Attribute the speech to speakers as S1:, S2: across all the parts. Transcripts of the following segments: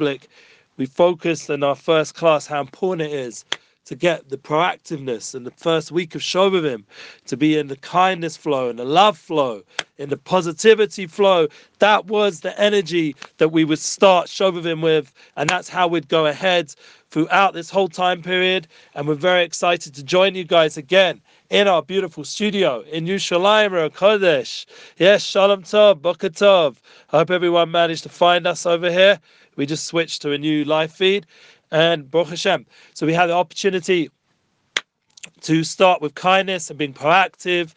S1: public, we focused in our first class how important it is to get the proactiveness in the first week of Shovavim, to be in the kindness flow and the love flow, in the positivity flow. That was the energy that we would start Shovavim with, and that's how we'd go ahead throughout this whole time period. And we're very excited to join you guys again in our beautiful studio in Yerushalayim Kodesh. Yes, Shalom Tov, Boker Tov. I hope everyone managed to find us over here. We just switched to a new live feed and Baruch Hashem. So we had the opportunity to start with kindness and being proactive.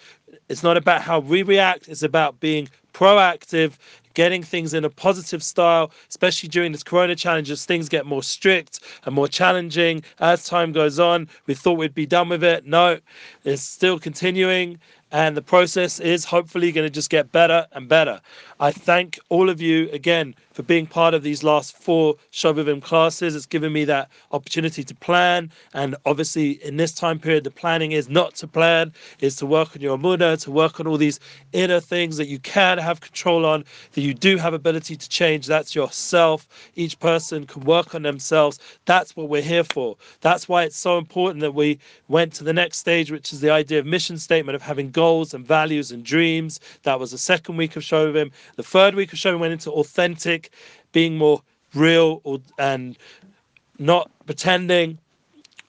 S1: It's not about how we react, it's about being proactive, getting things in a positive style, especially during this corona challenges. Things get more strict and more challenging as time goes on. We thought we'd be done with it. No, it's still continuing and the process is hopefully going to just get better and better. I thank all of you again for being part of these last four Shovavim classes. It's given me that opportunity to plan. And obviously, in this time period, the planning is not to plan, is to work on your Amunah, to work on all these inner things that you can have control on, that you do have ability to change. That's yourself. Each person can work on themselves. That's what we're here for. That's why it's so important that we went to the next stage, which is the idea of mission statement of having goals and values and dreams. That was the second week of Shovavim. The third week of Shovavim went into authentic, being more real and not pretending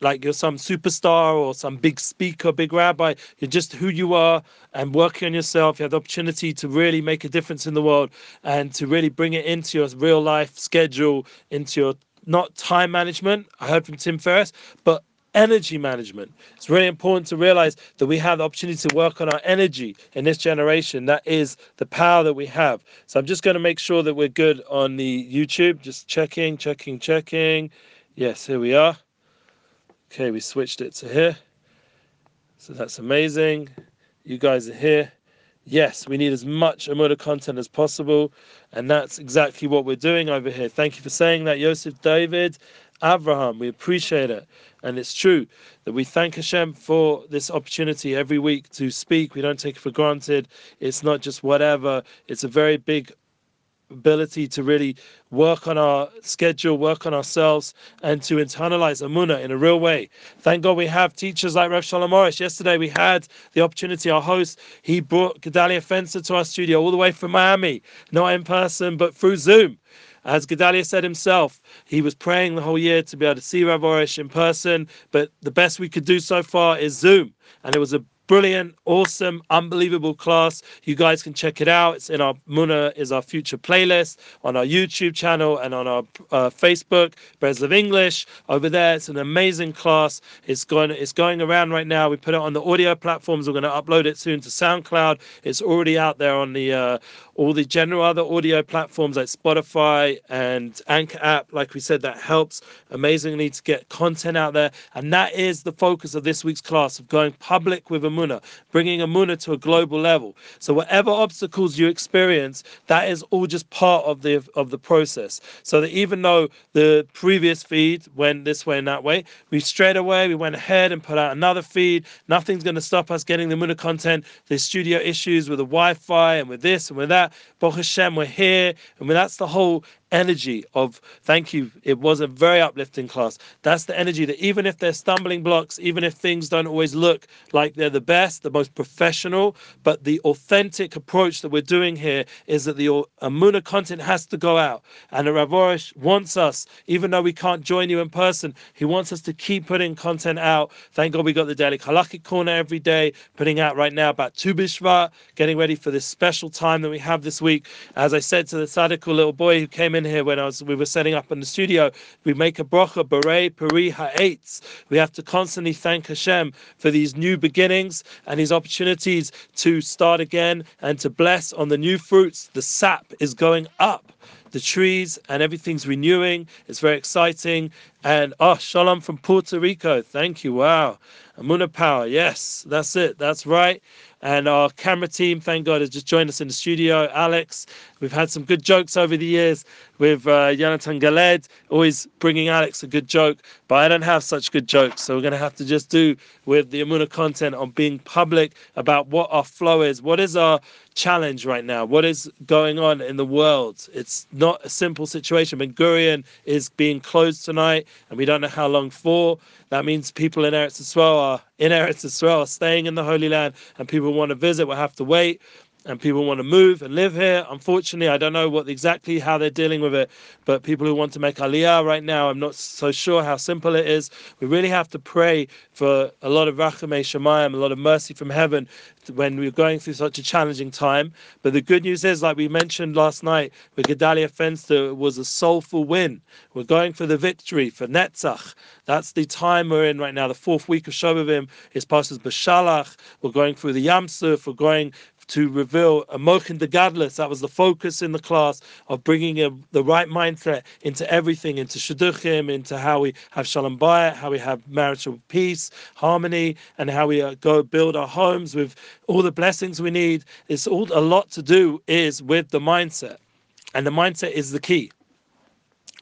S1: like you're some superstar or some big speaker, big rabbi. You're just who you are and working on yourself. You have the opportunity to really make a difference in the world and to really bring it into your real life schedule, into your not time management. I heard from Tim Ferriss, but energy management. It's really important to realize that we have the opportunity to work on our energy in this generation. That is the power that we have. So I'm just going to make sure that we're good on the YouTube. Just checking, checking, checking. Yes, here we are. Okay, we switched it to here. So that's amazing. You guys are here. Yes, we need as much Amuna content as possible. And that's exactly what we're doing over here. Thank you for saying that, Yosef David. Abraham, we appreciate it. And it's true that we thank Hashem for this opportunity every week to speak. We don't take it for granted. It's not just whatever, it's a very big ability to really work on our schedule, work on ourselves, and to internalize Amuna in a real way. Thank God we have teachers like Rev Shalom Arush. Yesterday we had the opportunity, our host, he brought Gedalia Fenster to our studio all the way from Miami, not in person, but through Zoom. As Gedalia said himself, he was praying the whole year to be able to see Rav Arush in person, but the best we could do so far is Zoom. And it was a brilliant, awesome, unbelievable class. You guys can check it out. It's in our Muna is our future playlist on our YouTube channel and on our uh, Facebook. Breslov English over there. It's an amazing class. It's going it's going around right now. We put it on the audio platforms. We're going to upload it soon to SoundCloud. It's already out there on the uh, all the general other audio platforms like Spotify and Anchor app. Like we said, that helps amazingly to get content out there. And that is the focus of this week's class of going public with Amuna, bringing Amuna to a global level. So whatever obstacles you experience, that is all just part of the of the process. So that even though the previous feed went this way and that way, we straight away we went ahead and put out another feed. Nothing's going to stop us getting the Amuna content. There's studio issues with the Wi-Fi and with this and with that that. Baruch Hashem, we're here. I mean, that's the whole energy of thank you. It was a very uplifting class. That's the energy that even if there's stumbling blocks, even if things don't always look like they're the best, the most professional, but the authentic approach that we're doing here is that the Amuna content has to go out. And the Rav Arush wants us, even though we can't join you in person, he wants us to keep putting content out. Thank God we got the daily Halakhic corner every day, putting out right now about Tu Bishvat, getting ready for this special time that we have this week. As I said to the Sadiqul little boy who came in in here when I was we were setting up in the studio. We make a bracha borei pri ha'etz. We have to constantly thank Hashem for these new beginnings and these opportunities to start again and to bless on the new fruits. The sap is going up the trees and everything's renewing. It's very exciting. And oh, Shalom from Puerto Rico. Thank you. Wow. Amuna Power. Yes, that's it. That's right. And our camera team, thank God, has just joined us in the studio. Alex, we've had some good jokes over the years with uh, Jonathan Galed, always bringing Alex a good joke. But I don't have such good jokes, so we're going to have to just do with the Amuna content on being public about what our flow is. What is our challenge right now? What is going on in the world? It's not a simple situation. Ben Gurion is being closed tonight, and we don't know how long for. That means people in Eretz Yisrael are in Eretz Yisrael are staying in the Holy Land, and people want to visit will have to wait and people want to move and live here. Unfortunately, I don't know what exactly how they're dealing with it, but people who want to make aliyah right now, I'm not so sure how simple it is. We really have to pray for a lot of rachamei shemayim, a lot of mercy from heaven when we're going through such a challenging time. But the good news is, like we mentioned last night, with Gedalia Fenster was a soulful win. We're going for the victory for Netzach. That's the time we're in right now. The fourth week of Shovavim is Parshas Beshalach. We're going through the Yamsuf. We're going to reveal a Mochin de Gadlus. That was the focus in the class of bringing a, the right mindset into everything, into Shidduchim, into how we have Shalom Bayit, how we have marital peace, harmony, and how we uh, go build our homes with all the blessings we need. It's all a lot to do is with the mindset. And the mindset is the key.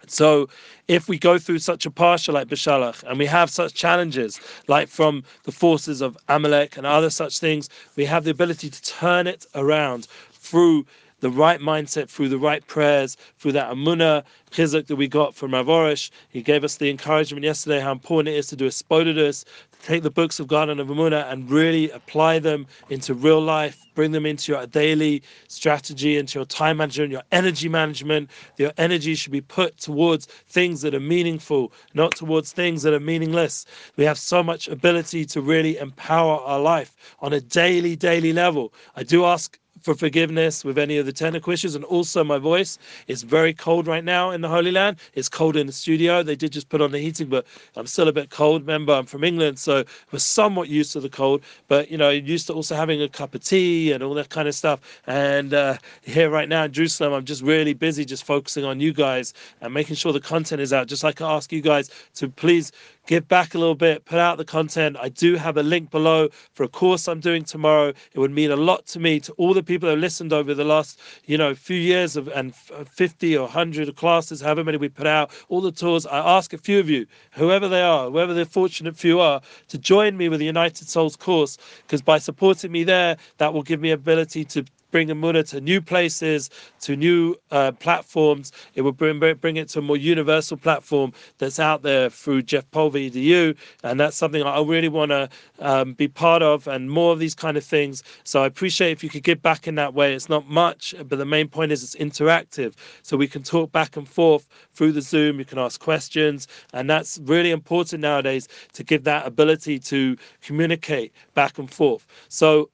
S1: So if we go through such a parsha like Beshalach and we have such challenges like from the forces of Amalek and other such things, we have the ability to turn it around through the right mindset, through the right prayers, through that Amunah chizuk that we got from Rav Arush. He gave us the encouragement yesterday how important it is to do hisbodedus, take the books of God and of Amunah and really apply them into real life, bring them into your daily strategy, into your time management, your energy management. Your energy should be put towards things that are meaningful, not towards things that are meaningless. We have so much ability to really empower our life on a daily, daily level. I do ask for forgiveness with any of the technical issues. And also, my voice is very cold right now in the Holy Land. It's cold in the studio. They did just put on the heating, but I'm still a bit cold. Remember, I'm from England, so we're somewhat used to the cold. But you know, used to also having a cup of tea and all that kind of stuff. And uh, here right now in Jerusalem, I'm just really busy, just focusing on you guys and making sure the content is out. Just like I ask you guys to please give back a little bit, put out the content. I do have a link below for a course I'm doing tomorrow. It would mean a lot to me, to all the people have listened over the last, you know, few years of and uh, 50 or 100 classes, however many we put out, all the tours. I ask a few of you, whoever they are, whoever the fortunate few are, to join me with the United Souls course, because by supporting me there, that will give me ability to bring Amuna to new places, to new uh, platforms. It will bring bring it to a more universal platform that's out there through Jeff Pulver EDU, and that's something I really want to um, be part of, and more of these kind of things. So I appreciate if you could give back in that way. It's not much, but the main point is it's interactive, so we can talk back and forth through the Zoom. You can ask questions, and that's really important nowadays to give that ability to communicate back and forth. So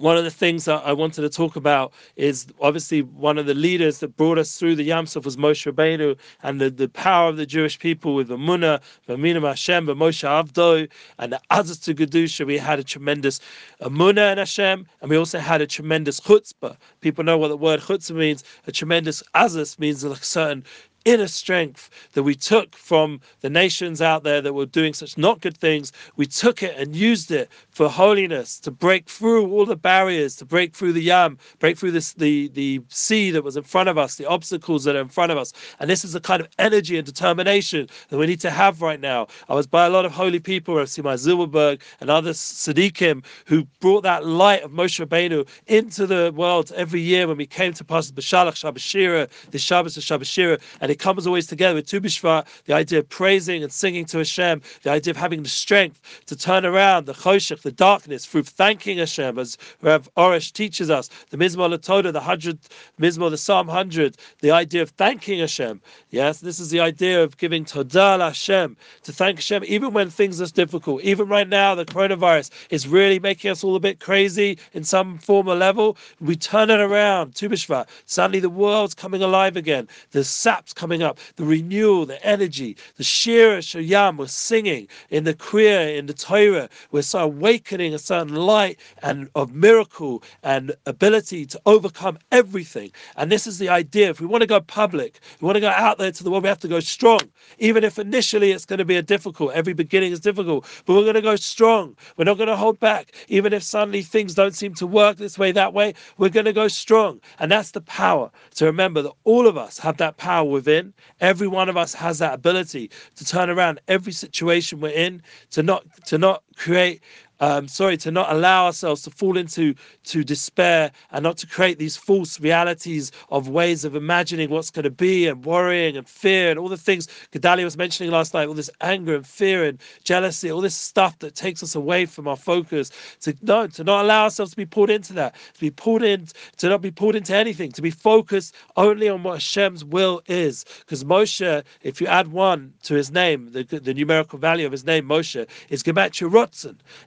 S1: one of the things that I wanted to talk about is obviously one of the leaders that brought us through the Yamsuf was Moshe Rabbeinu and the, the power of the Jewish people with the Munah, V'aminim Hashem, the Moshe Avdo, and the Azaz to Gedusha. We had a tremendous Munah and Hashem, and we also had a tremendous chutzpah. People know what the word chutzpah means. A tremendous Azaz means a certain inner strength that we took from the nations out there that were doing such not good things. We took it and used it for holiness to break through all the barriers, to break through the yam, break through this the the sea that was in front of us, the obstacles that are in front of us. And this is the kind of energy and determination that we need to have right now. I was by a lot of holy people, I've seen my Zilberberg and other Sadiqim who brought that light of Moshe Rabbeinu into the world every year when we came to Pasuk B'Shalach Shabbashira, the Shabbos of Shabbashira, and it comes always together with Tu B'Shvat, the idea of praising and singing to Hashem, the idea of having the strength to turn around the choshech, the darkness, through thanking Hashem, as Rav Arush teaches us, the Mizmor Latoda, the hundred Mizmor, the Psalm hundred, the idea of thanking Hashem. Yes, this is the idea of giving Todah Hashem, to thank Hashem, even when things are difficult. Even right now, the coronavirus is really making us all a bit crazy in some form or level. We turn it around, Tu B'Shvat. Suddenly the world's coming alive again. The sap's coming up, the renewal, the energy, the Shira Shayam, we're singing in the Kriya, in the Torah, we're awakening a certain light and of miracle and ability to overcome everything. And this is the idea. If we want to go public, we want to go out there to the world, we have to go strong. Even if initially it's going to be a difficult, every beginning is difficult, but we're going to go strong. We're not going to hold back. Even if suddenly things don't seem to work this way, that way, we're going to go strong. And that's the power to remember that all of us have that power within. In every one of us has that ability to turn around every situation we're in, to not to not create um, sorry, to not allow ourselves to fall into to despair and not to create these false realities of ways of imagining what's going to be and worrying and fear and all the things Gedalia was mentioning last night, all this anger and fear and jealousy, all this stuff that takes us away from our focus. To no, to not allow ourselves to be pulled into that, to be pulled in, to not be pulled into anything, to be focused only on what Hashem's will is. Because Moshe, if you add one to his name, the, the numerical value of his name, Moshe, is Gematria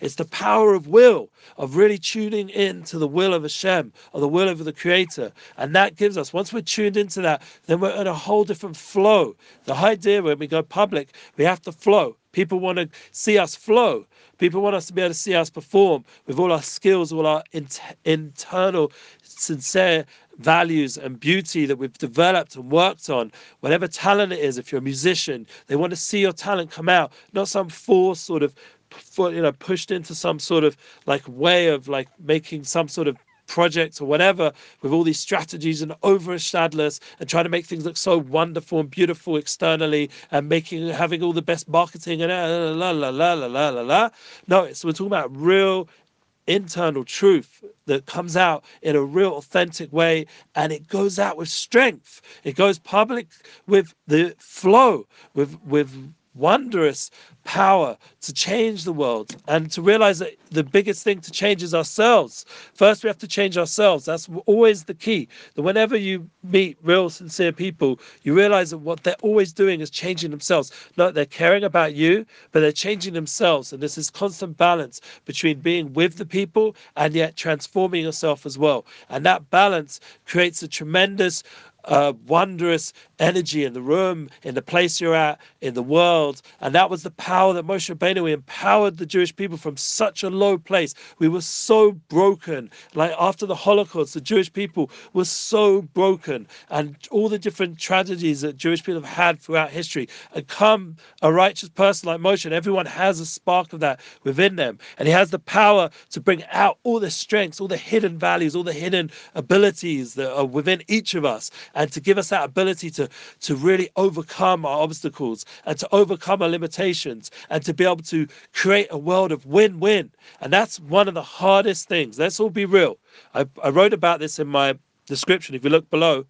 S1: It's the power of will, of really tuning in to the will of Hashem, or the will of the Creator. And that gives us, once we're tuned into that, then we're in a whole different flow. The idea when we go public, we have to flow. People want to see us flow. People want us to be able to see us perform with all our skills, all our in- internal, sincere values and beauty that we've developed and worked on. Whatever talent it is, if you're a musician, they want to see your talent come out, not some forced sort of you know pushed into some sort of like way of like making some sort of project or whatever with all these strategies and overshadowless and trying to make things look so wonderful and beautiful externally and making having all the best marketing and uh, la la la la la la la. No, so we're talking about real internal truth that comes out in a real authentic way and it goes out with strength. It goes public with the flow, with with wondrous power to change the world and to realize that the biggest thing to change is ourselves. First, we have to change ourselves. That's always the key. That whenever you meet real, sincere people, you realize that what they're always doing is changing themselves. Not they're caring about you, but they're changing themselves. And there's this constant balance between being with the people and yet transforming yourself as well. And that balance creates a tremendous uh, wondrous energy in the room, in the place you're at, in the world. And that was the power that Moshe Rabbeinu empowered the Jewish people from such a low place. We were so broken. Like after the Holocaust, the Jewish people were so broken. And all the different tragedies that Jewish people have had throughout history. And come a righteous person like Moshe, and everyone has a spark of that within them. And he has the power to bring out all the strengths, all the hidden values, all the hidden abilities that are within each of us and to give us that ability to, to really overcome our obstacles and to overcome our limitations and to be able to create a world of win win. And that's one of the hardest things. Let's all be real. I, I wrote about this in my description. If you look below,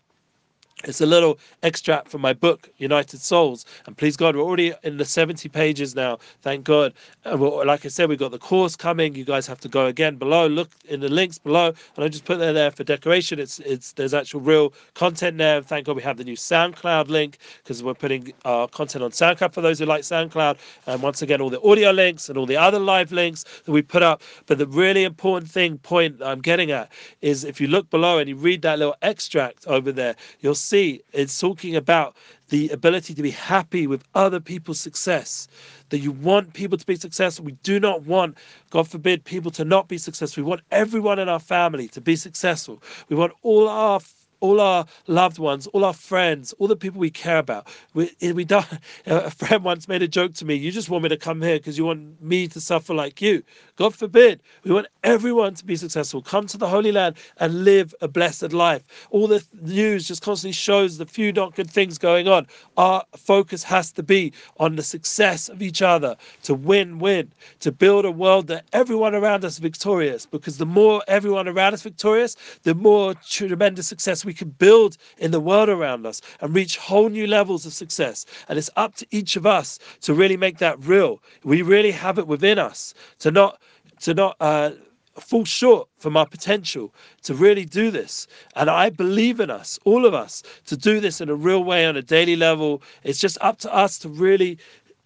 S1: it's a little extract from my book, United Souls. And please God, we're already in the 70 pages now. Thank God. Uh, like I said, we've got the course coming. You guys have to go again below. Look in the links below. And I just put that there for decoration. It's it's there's actual real content there. And thank God we have the new SoundCloud link because we're putting our content on SoundCloud for those who like SoundCloud. And once again, all the audio links and all the other live links that we put up. But the really important thing, point I'm getting at, is if you look below and you read that little extract over there, you'll see it's talking about the ability to be happy with other people's success. That you want people to be successful. We do not want, God forbid, people to not be successful. We want everyone in our family to be successful. We want all our all our loved ones, all our friends, all the people we care about. We, we don't, a friend once made a joke to me, you just want me to come here because you want me to suffer like you. God forbid. We want everyone to be successful. Come to the Holy Land and live a blessed life. All the news just constantly shows the few not good things going on. Our focus has to be on the success of each other, to win win, to build a world that everyone around us is victorious. Because the more everyone around us victorious, the more tremendous success we we can build in the world around us and reach whole new levels of success. And it's up to each of us to really make that real. We really have it within us to not to not uh, fall short from our potential to really do this. And I believe in us, all of us, to do this in a real way on a daily level. It's just up to us to really,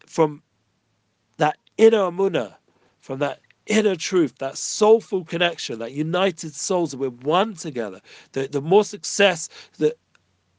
S1: from that inner amuna, from that inner truth, that soulful connection, that united souls that we're one together, the, the more success that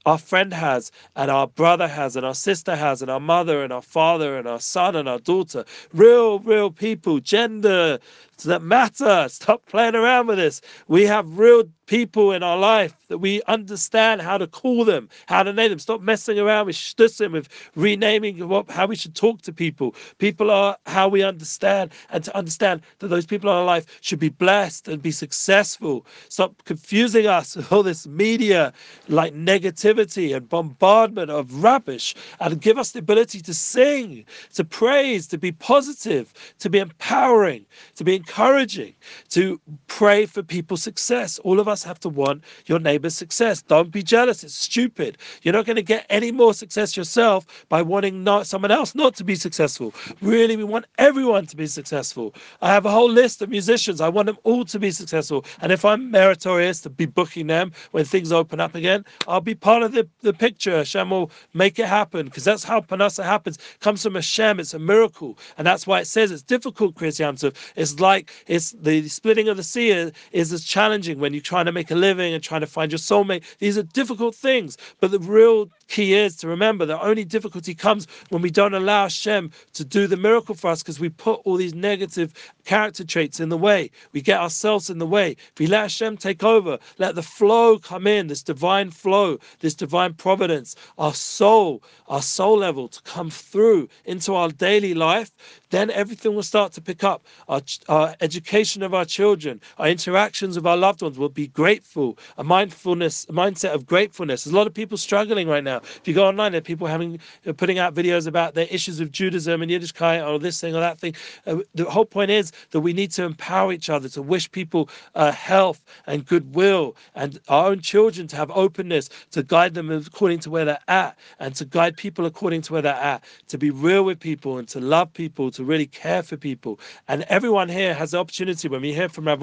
S1: our friend has, and our brother has, and our sister has, and our mother, and our father, and our son, and our daughter. Real, real people, gender that matter. Stop playing around with this. We have real people in our life that we understand how to call them, how to name them. Stop messing around with shtusim, with renaming what, how we should talk to people. People are how we understand, and to understand that those people in our life should be blessed and be successful. Stop confusing us with all this media like negativity and bombardment of rubbish, and give us the ability to sing, to praise, to be positive, to be empowering, to be encouraging, to pray for people's success. All of us have to want your neighbor's success. Don't be jealous. It's stupid. You're not going to get any more success yourself by wanting not someone else not to be successful. Really, we want everyone to be successful. I have a whole list of musicians. I want them all to be successful. And if I'm meritorious to be booking them when things open up again, I'll be part of the, the picture. Hashem will make it happen because that's how parnasa happens. It comes from Hashem. It's a miracle. And that's why it says it's difficult, Kriyas Yamsuf. It's like like it's the splitting of the sea is, is as challenging when you're trying to make a living and trying to find your soulmate. These are difficult things, but the real key is to remember that only difficulty comes when we don't allow Hashem to do the miracle for us because we put all these negative character traits in the way. We get ourselves in the way. If we let Hashem take over, let the flow come in, this divine flow, this divine providence, our soul, our soul level to come through into our daily life, then everything will start to pick up. Our, our education of our children, our interactions with our loved ones will be grateful, a mindfulness, a mindset of gratefulness. There's a lot of people struggling right now. If you go online, there are people having uh, putting out videos about their issues with Judaism and Yiddishkeit or this thing or that thing. Uh, the whole point is that we need to empower each other to wish people uh, health and goodwill and our own children to have openness to guide them according to where they're at and to guide people according to where they're at, to be real with people and to love people, to really care for people. And everyone here has the opportunity when we hear from Rav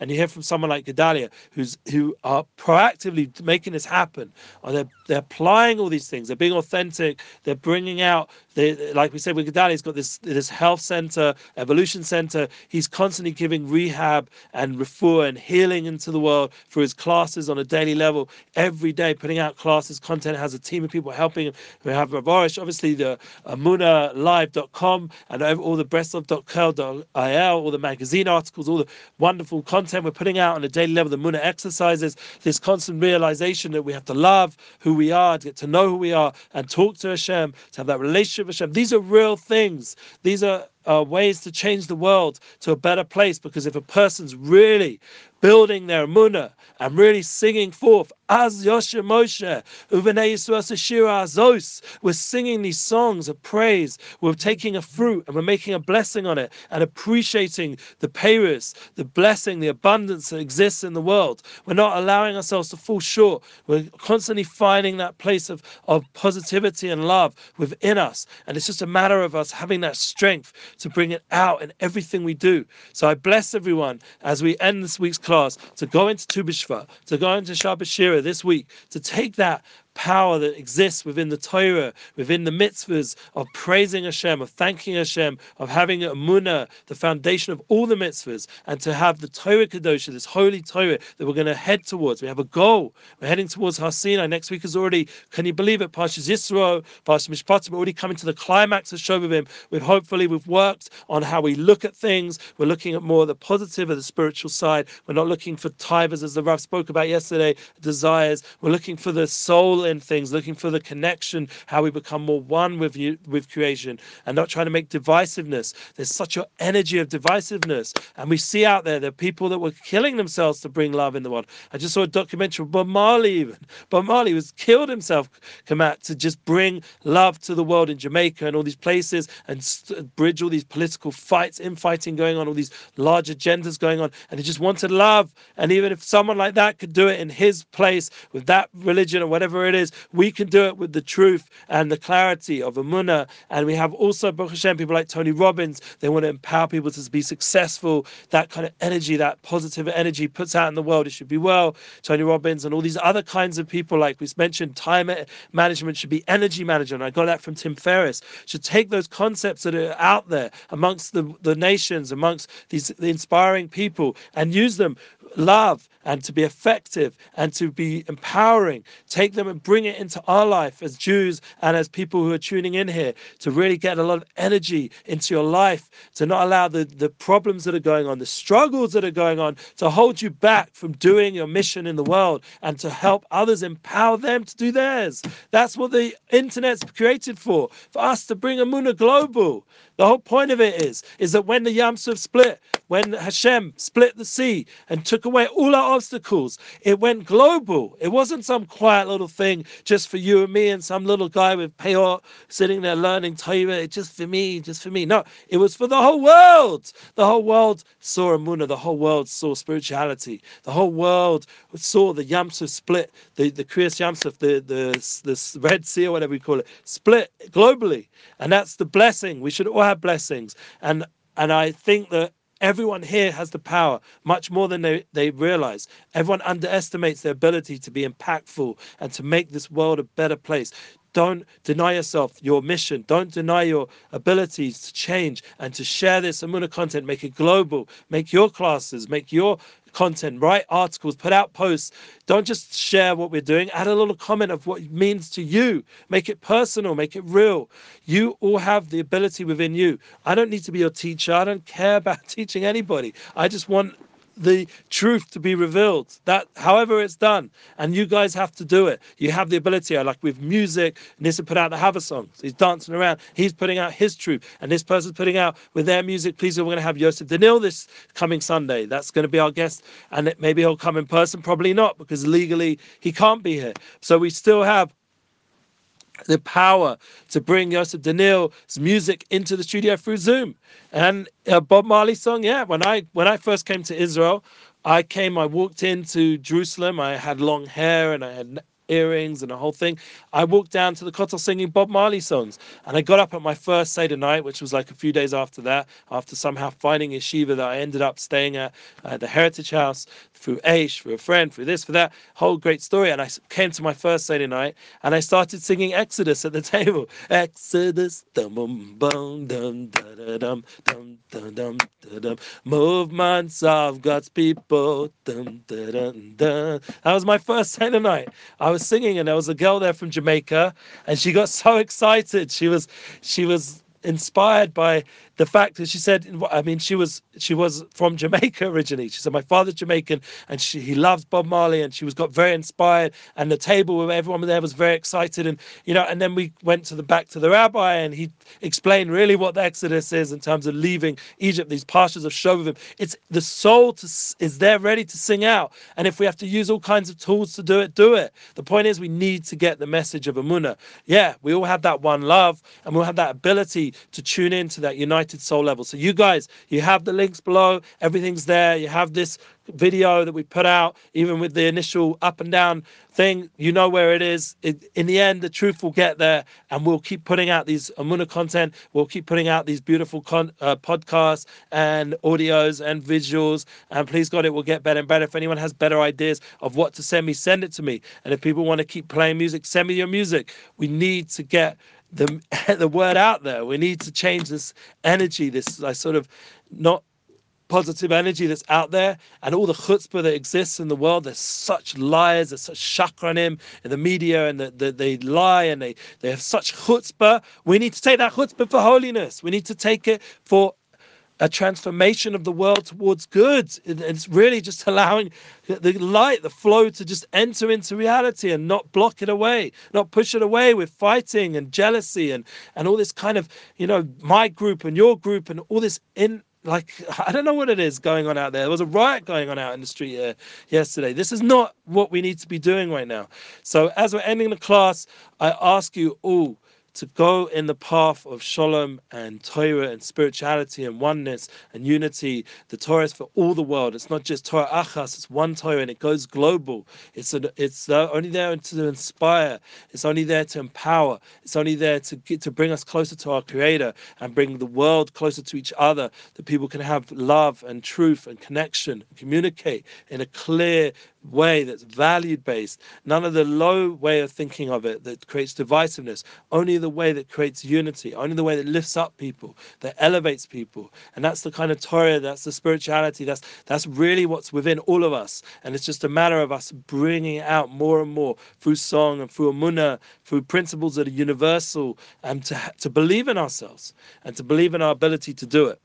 S1: and you hear from someone like Gedalia who's who are proactively making this happen, or they're they're applying all these things, they're being authentic, they're bringing out they, like we said with Gedalia, he's got this this health center, evolution center. He's constantly giving rehab and refuah and healing into the world through his classes on a daily level, every day, putting out classes, content, has a team of people helping him. We have Rav Arush, obviously the amunalive.com and all the breslov.co.il, all the magazine articles, all the wonderful content we're putting out on a daily level, the Muna exercises, this constant realization that we have to love who we are, to get to know who we are, and talk to Hashem, to have that relationship Hashem. These are real things. These are uh, ways to change the world to a better place because if a person's really building their munah and really singing forth as Yosha Moshe, Azos. We're singing these songs of praise. We're taking a fruit and we're making a blessing on it and appreciating the payers, the blessing, the abundance that exists in the world. We're not allowing ourselves to fall short. We're constantly finding that place of, of positivity and love within us. And it's just a matter of us having that strength to bring it out in everything we do. So I bless everyone as we end this week's class to go into Tu B'Shvat, to go into Shabbat Shira this week, to take that power that exists within the Torah, within the mitzvahs of praising Hashem, of thanking Hashem, of having a munah, the foundation of all the mitzvahs, and to have the Torah Kedosha, this holy Torah that we're going to head towards. We have a goal. We're heading towards Har Sinai. Next week is already, can you believe it? Parshas Yisro, Parshas Mishpatim, we're already coming to the climax of Shovavim. We've hopefully, we've worked on how we look at things. We're looking at more the positive of the spiritual side. We're not looking for tivers, as the Rav spoke about yesterday, desires. We're looking for the soul in things, looking for the connection, how we become more one with you, with creation, and not trying to make divisiveness. There's such an energy of divisiveness, and we see out there the people that were killing themselves to bring love in the world. I just saw a documentary of Bob Marley. Even Bob Marley was killed himself, Kamat, to just bring love to the world in Jamaica and all these places, and st- bridge all these political fights, infighting going on, all these large agendas going on, and he just wanted love. And even if someone like that could do it in his place with that religion or whatever it is, we can do it with the truth and the clarity of Amunah. And we have also, Hashem, people like Tony Robbins. They want to empower people to be successful. That kind of energy, that positive energy puts out in the world. It should be well. Tony Robbins and all these other kinds of people, like we mentioned, time management should be energy management. I got that from Tim Ferriss. Should take those concepts that are out there amongst the, the nations, amongst these the inspiring people, and use them love and to be effective and to be empowering. Take them and bring it into our life as Jews and as people who are tuning in here to really get a lot of energy into your life, to not allow the, the problems that are going on, the struggles that are going on, to hold you back from doing your mission in the world and to help others empower them to do theirs. That's what the internet's created for, for us to bring Amuna global. The whole point of it is, is that when the Yam Suf split, when Hashem split the sea and took away all our obstacles, it went global. It wasn't some quiet little thing just for you and me and some little guy with peor sitting there learning Torah, just for me, just for me. No, it was for the whole world. The whole world saw Amunah. The whole world saw spirituality. The whole world saw the Yam Suf split, the, the Kriyas Yam Suf, the, the, the Red Sea or whatever we call it, split globally. And that's the blessing. We should all have blessings. And and I think that Everyone here has the power, much more than they, they realize. Everyone underestimates their ability to be impactful and to make this world a better place. Don't deny yourself your mission. Don't deny your abilities to change and to share this Amuna content, make it global, make your classes, make your content, write articles, put out posts. Don't just share what we're doing. Add a little comment of what it means to you. Make it personal, make it real. You all have the ability within you. I don't need to be your teacher. I don't care about teaching anybody. I just want the truth to be revealed. That, however, it's done, and you guys have to do it. You have the ability. Like with music, Nissa put out the Hava songs. He's dancing around. He's putting out his truth, and this person's putting out with their music. Please, we're going to have Yosef Danil this coming Sunday. That's going to be our guest, and maybe he'll come in person. Probably not, because legally he can't be here. So we still have the power to bring Yosef Danil's music into the studio through Zoom. And a Bob Marley song, yeah. When I when I first came to Israel, I came, I walked into Jerusalem. I had long hair and I had earrings and the whole thing. I walked down to the Kotel singing Bob Marley songs. And I got up at my first Seder night, which was like a few days after that, after somehow finding yeshiva that I ended up staying at uh, the Heritage House through Aish, through a friend, through this, for that whole great story. And I came to my first Seder night and I started singing Exodus at the table. Exodus, dum bum bum dum da dum dum dum dum dum movements of God's people. Dum, da, dum, dum. That was my first Seder night. I was was singing, and there was a girl there from Jamaica, and she got so excited. She was she was inspired by the fact that she said, I mean, she was she was from Jamaica originally. She said my father's Jamaican, and she he loves Bob Marley, and she was got very inspired. And the table where everyone there was very excited, and you know, and then we went to the back to the rabbi, and he explained really what the Exodus is in terms of leaving Egypt. These pastures of Shovavim. It's the soul to, is there ready to sing out, and if we have to use all kinds of tools to do it, do it. The point is, we need to get the message of Amuna. Yeah, we all have that one love, and we'll have that ability to tune into that united soul level. So you guys, you have the links below, everything's there. You have this video that we put out, even with the initial up and down thing, you know where it is. It, in the end, the truth will get there, and we'll keep putting out these Amuna content. We'll keep putting out these beautiful con- uh, podcasts and audios and visuals. And please God, it will get better and better. If anyone has better ideas of what to send me, send it to me. And if people want to keep playing music, send me your music. We need to get the the word out there. We need to change this energy, this like, sort of not positive energy that's out there and all the chutzpah that exists in the world. There's such liars, there's such shakranim in the media and the, the, they lie and they, they have such chutzpah. We need to take that chutzpah for holiness. We need to take it for a transformation of the world towards good. It's really just allowing the light, the flow to just enter into reality and not block it away, not push it away with fighting and jealousy and, and all this kind of, you know, my group and your group and all this in like I don't know what it is going on out there. There was a riot going on out in the street yesterday. This is not what we need to be doing right now. So as we're ending the class, I ask you all to go in the path of shalom and Torah and spirituality and oneness and unity. The Torah is for all the world. It's not just Torah achas. It's one Torah and it goes global. It's a, it's only there to inspire. It's only there to empower. It's only there to get to bring us closer to our Creator and bring the world closer to each other. That people can have love and truth and connection, and communicate in a clear way that's valued based, none of the low way of thinking of it that creates divisiveness, only the way that creates unity, only the way that lifts up people, that elevates people. And that's the kind of Torah, that's the spirituality, that's that's really what's within all of us. And it's just a matter of us bringing it out more and more through song and through Amunah, through principles that are universal, and to, to believe in ourselves and to believe in our ability to do it.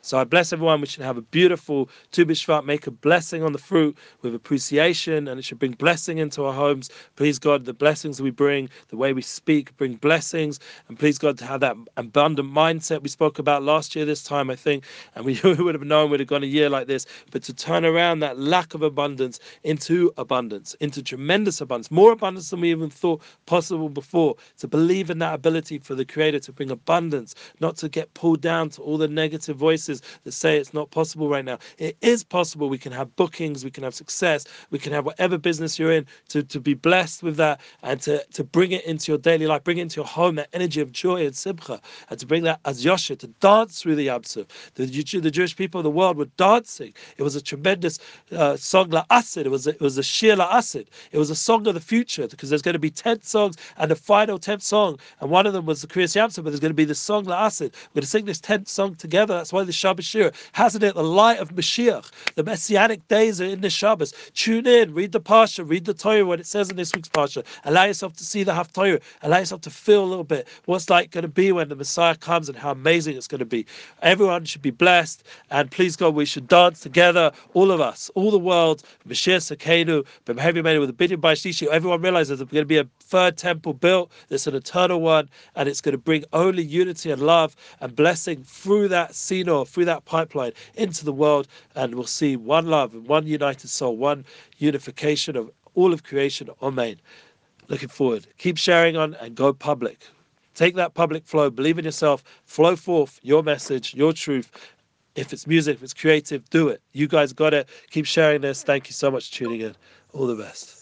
S1: So I bless everyone. We should have a beautiful Tu B'Shvat, make a blessing on the fruit with appreciation, and it should bring blessing into our homes. Please God, the blessings we bring, the way we speak, bring blessings, and please God to have that abundant mindset we spoke about last year this time, I think, and we would have known we'd have gone a year like this, but to turn around that lack of abundance into abundance, into tremendous abundance, more abundance than we even thought possible before, to believe in that ability for the Creator to bring abundance, not to get pulled down to all the negative voices that say it's not possible right now. It is possible. We can have bookings, we can have success, we can have whatever business you're in to, to be blessed with that and to, to bring it into your daily life, bring it into your home, that energy of joy and simcha, and to bring that as Yosha, to dance through the Yamsuf. The, the Jewish people of the world were dancing. It was a tremendous uh, song la asid. It was a, it was a shir la asid. It was a song of the future because there's going to be 10 songs and the final 10th song. And one of them was the Kriyas Yamsuf, but there's going to be the song la asid. We're going to sing this 10th song together. That's why the Shabbos Shira. Hasn't it? The light of Mashiach. The messianic days are in the Shabbos. Tune in, read the Parsha, read the Torah, what it says in this week's Parsha. Allow yourself to see the Haftorah. Allow yourself to feel a little bit what's like going to be when the Messiah comes and how amazing it's going to be. Everyone should be blessed. And please God, we should dance together, all of us, all the world, Mashiach Sakenu, B'Mehevi made with a billion by Everyone realizes there's going to be a third temple built. That's an eternal one, and it's going to bring only unity and love and blessing through that Sinor, through that pipeline into the world, and we'll see one love and one united soul, one unification of all of creation. Amen. Looking forward. Keep sharing on and go public. Take that public flow, believe in yourself, flow forth your message, your truth. If it's music, if it's creative, do it. You guys got it. Keep sharing this. Thank you so much for tuning in. All the best.